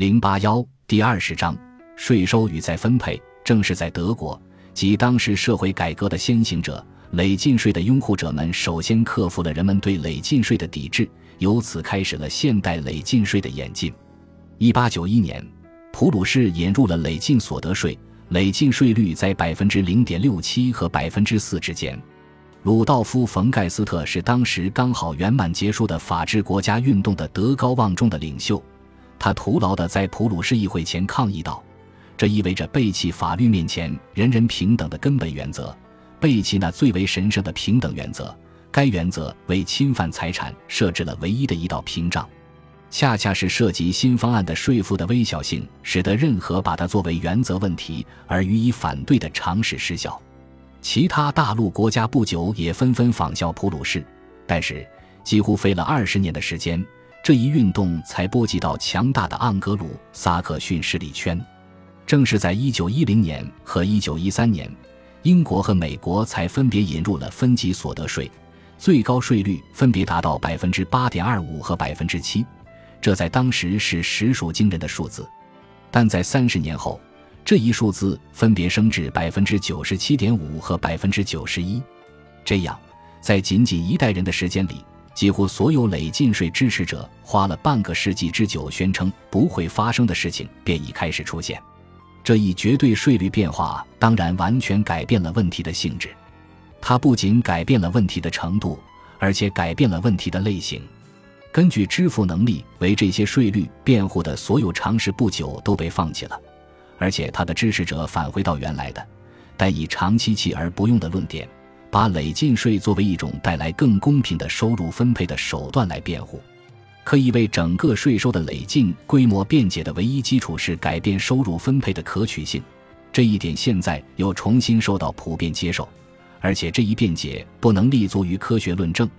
零八幺第二十章税收与再分配。正是在德国，即当时社会改革的先行者，累进税的拥护者们首先克服了人们对累进税的抵制，由此开始了现代累进税的演进。一八九一年，普鲁士引入了累进所得税，累进税率在百分之零点六七和百分之四之间。鲁道夫·冯·盖斯特是当时刚好圆满结束的法治国家运动的德高望重的领袖，他徒劳地在普鲁士议会前抗议道：“这意味着背弃法律面前人人平等的根本原则，背弃那最为神圣的平等原则。该原则为侵犯财产设置了唯一的一道屏障。恰恰是涉及新方案的税负的微小性，使得任何把它作为原则问题而予以反对的尝试失效。”其他大陆国家不久也纷纷仿效普鲁士，但是几乎费了二十年的时间，这一运动才波及到强大的盎格鲁撒克逊势力圈。正是在1910年和1913年，英国和美国才分别引入了分级所得税，最高税率分别达到百分之八点二五和百分之七，这在当时是实属惊人的数字。但在三十年后，这一数字分别升至百分之九十七点五和百分之九十一，这样，在仅仅一代人的时间里，几乎所有累进税支持者花了半个世纪之久宣称不会发生的事情便已开始出现。这一绝对税率变化当然完全改变了问题的性质，它不仅改变了问题的程度，而且改变了问题的类型。根据支付能力为这些税率辩护的所有尝试不久都被放弃了。而且他的支持者返回到原来的，但以长期弃而不用的论点，把累进税作为一种带来更公平的收入分配的手段来辩护。可以为整个税收的累进规模辩解的唯一基础是改变收入分配的可取性。这一点现在又重新受到普遍接受，而且这一辩解不能立足于科学论证，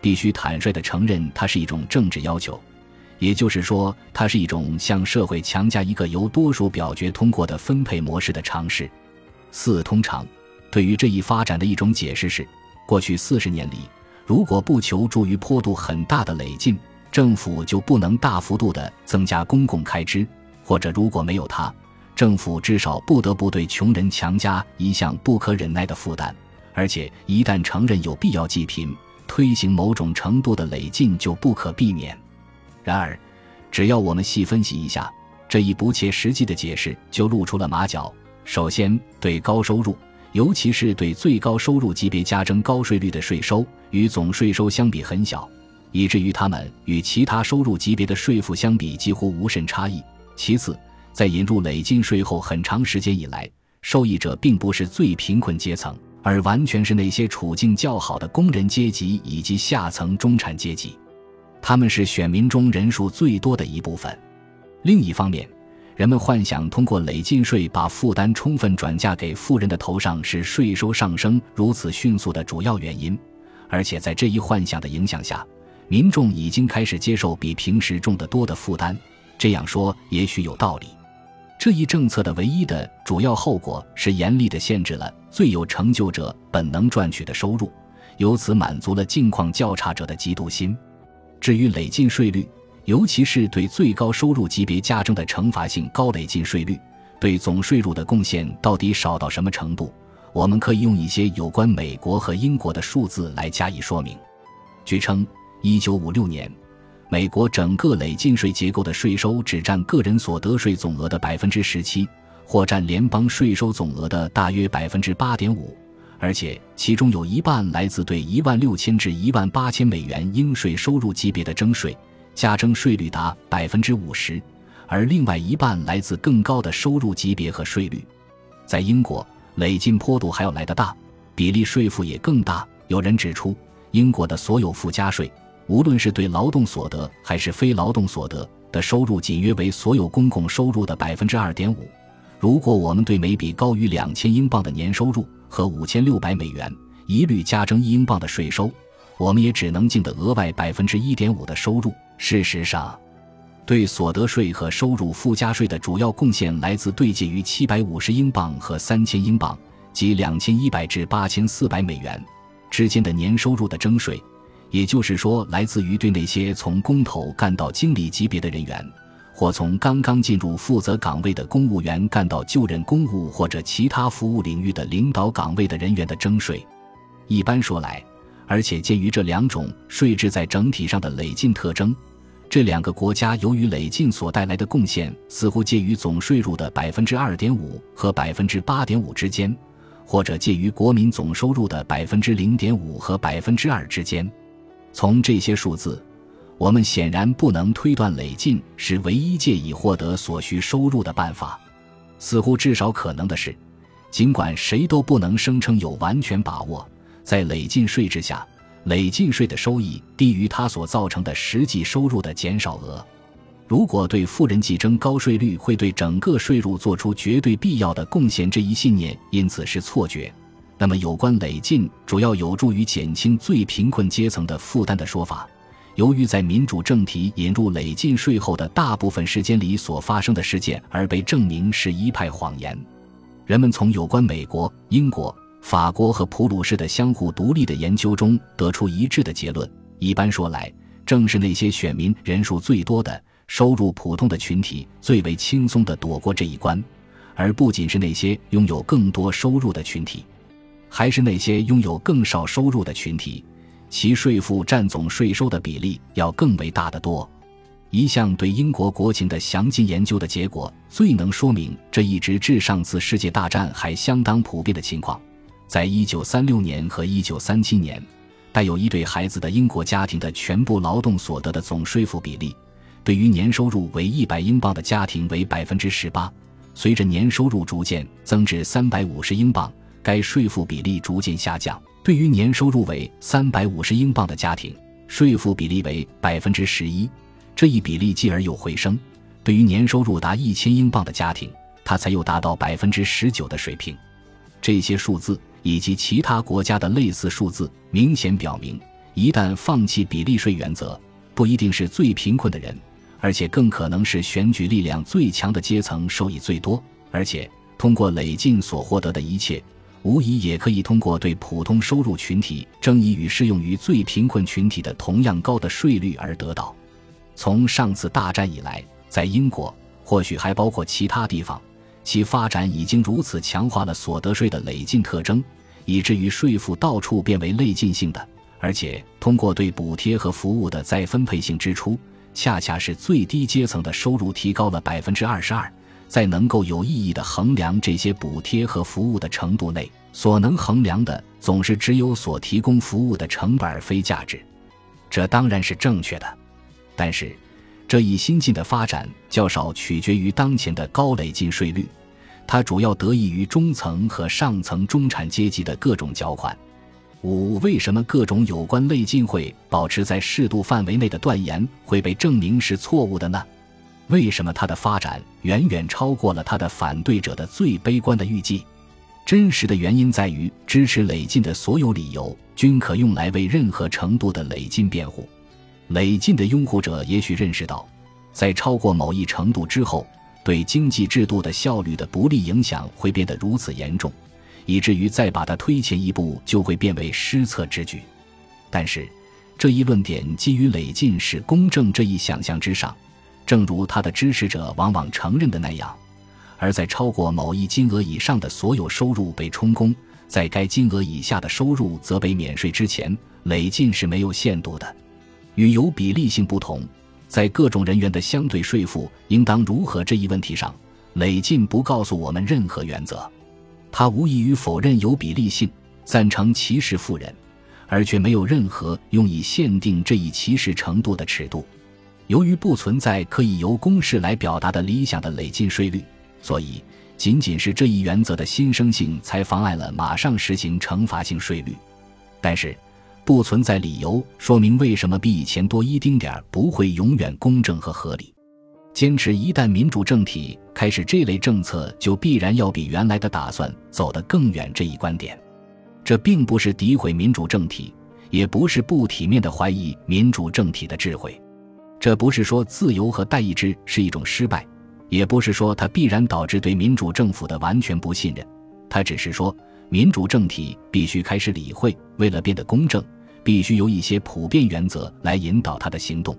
必须坦率地承认它是一种政治要求。也就是说，它是一种向社会强加一个由多数表决通过的分配模式的尝试。四通常对于这一发展的一种解释是：过去四十年里，如果不求助于坡度很大的累进，政府就不能大幅度的增加公共开支；或者如果没有它，政府至少不得不对穷人强加一项不可忍耐的负担。而且，一旦承认有必要济贫，推行某种程度的累进就不可避免。然而，只要我们细分析一下这一不切实际的解释，就露出了马脚。首先，对高收入，尤其是对最高收入级别加征高税率的税收，与总税收相比很小，以至于他们与其他收入级别的税负相比几乎无甚差异。其次，在引入累进税后很长时间以来，受益者并不是最贫困阶层，而完全是那些处境较好的工人阶级以及下层中产阶级。他们是选民中人数最多的一部分。另一方面，人们幻想通过累进税把负担充分转嫁给富人的头上是税收上升如此迅速的主要原因。而且在这一幻想的影响下，民众已经开始接受比平时重得多的负担。这样说也许有道理。这一政策的唯一的主要后果是严厉地限制了最有成就者本能赚取的收入，由此满足了境况较差者的嫉妒心。至于累进税率，尤其是对最高收入级别加征的惩罚性高累进税率，对总税入的贡献到底少到什么程度？我们可以用一些有关美国和英国的数字来加以说明。据称，1956年，美国整个累进税结构的税收只占个人所得税总额的百分之十七，或占联邦税收总额的大约百分之八点五。而且其中有一半来自对一万六千至一万八千美元应税收入级别的征税，加征税率达百分之五十，而另外一半来自更高的收入级别和税率。在英国，累进坡度还要来得大，比例税负也更大。有人指出，英国的所有附加税，无论是对劳动所得还是非劳动所得的收入，仅约为所有公共收入的百分之二点五。如果我们对每笔高于两千英镑的年收入，和五千六百美元一律加征一英镑的税收，我们也只能净得额外百分之一点五的收入。事实上，对所得税和收入附加税的主要贡献来自对接于七百五十英镑和三千英镑及两千一百至八千四百美元之间的年收入的征税，也就是说，来自于对那些从工头干到经理级别的人员，或从刚刚进入负责岗位的公务员干到就任公务或者其他服务领域的领导岗位的人员的征税。一般说来，而且鉴于这两种税制在整体上的累进特征，这两个国家由于累进所带来的贡献似乎介于总税入的百分之二点五和百分之八点五之间，或者介于国民总收入的百分之零点五和百分之二之间。从这些数字。我们显然不能推断累进是唯一借以获得所需收入的办法。似乎至少可能的是，尽管谁都不能声称有完全把握，在累进税制下，累进税的收益低于它所造成的实际收入的减少额。如果对富人计征高税率会对整个税入做出绝对必要的贡献这一信念因此是错觉，那么有关累进主要有助于减轻最贫困阶层的负担的说法。由于在民主政体引入累进税后的大部分时间里所发生的事件而被证明是一派谎言，人们从有关美国、英国、法国和普鲁士的相互独立的研究中得出一致的结论：一般说来，正是那些选民人数最多的、收入普通的群体最为轻松地躲过这一关，而不仅是那些拥有更多收入的群体，还是那些拥有更少收入的群体。其税负占总税收的比例要更为大得多。一项对英国国情的详尽研究的结果，最能说明这一直至上次世界大战还相当普遍的情况。在一九三六年和一九三七年，带有一对孩子的英国家庭的全部劳动所得的总税负比例，对于年收入为一百英镑的家庭为百分之十八。随着年收入逐渐增至三百五十英镑，该税负比例逐渐下降。对于年收入为三百五十英镑的家庭，税负比例为百分之十一，这一比例继而又回升。对于年收入达一千英镑的家庭，它才又达到百分之十九的水平。这些数字以及其他国家的类似数字，明显表明，一旦放弃比例税原则，不一定是最贫困的人，而且更可能是选举力量最强的阶层受益最多，而且通过累进所获得的一切。无疑也可以通过对普通收入群体征以与适用于最贫困群体的同样高的税率而得到。从上次大战以来，在英国，或许还包括其他地方，其发展已经如此强化了所得税的累进特征，以至于税负到处变为累进性的，而且通过对补贴和服务的再分配性支出，恰恰是最低阶层的收入提高了百分之二十二。在能够有意义的衡量这些补贴和服务的程度内，所能衡量的总是只有所提供服务的成本而非价值。这当然是正确的，但是这一新进的发展较少取决于当前的高累进税率，它主要得益于中层和上层中产阶级的各种缴款。五、为什么各种有关累进会保持在适度范围内的断言会被证明是错误的呢？为什么它的发展远远超过了他的反对者的最悲观的预计？真实的原因在于，支持累进的所有理由均可用来为任何程度的累进辩护。累进的拥护者也许认识到，在超过某一程度之后，对经济制度的效率的不利影响会变得如此严重，以至于再把它推前一步就会变为失策之举。但是，这一论点基于累进是公正这一想象之上。正如他的支持者往往承认的那样，而在超过某一金额以上的所有收入被充公，在该金额以下的收入则被免税之前，累进是没有限度的。与有比例性不同，在各种人员的相对税负应当如何这一问题上，累进不告诉我们任何原则。他无异于否认有比例性，赞成歧视富人，而却没有任何用以限定这一歧视程度的尺度。由于不存在可以由公式来表达的理想的累进税率，所以仅仅是这一原则的新生性才妨碍了马上实行惩罚性税率。但是，不存在理由说明为什么比以前多一丁点儿不会永远公正和合理。坚持一旦民主政体开始这类政策，就必然要比原来的打算走得更远这一观点，这并不是诋毁民主政体，也不是不体面的怀疑民主政体的智慧。这不是说自由和代议制是一种失败，也不是说它必然导致对民主政府的完全不信任，它只是说民主政体必须开始理会，为了变得公正，必须由一些普遍原则来引导他的行动。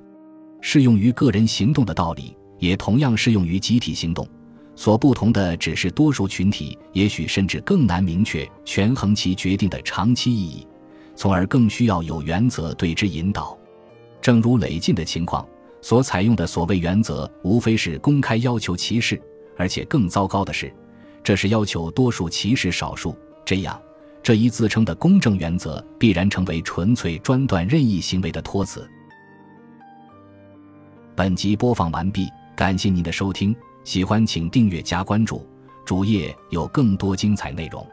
适用于个人行动的道理，也同样适用于集体行动。所不同的只是，多数群体也许甚至更难明确权衡其决定的长期意义，从而更需要有原则对之引导。正如累进的情况，所采用的所谓原则，无非是公开要求歧视，而且更糟糕的是，这是要求多数歧视少数。这样，这一自称的公正原则必然成为纯粹专断任意行为的托词。本集播放完毕，感谢您的收听。喜欢请订阅加关注，主页有更多精彩内容。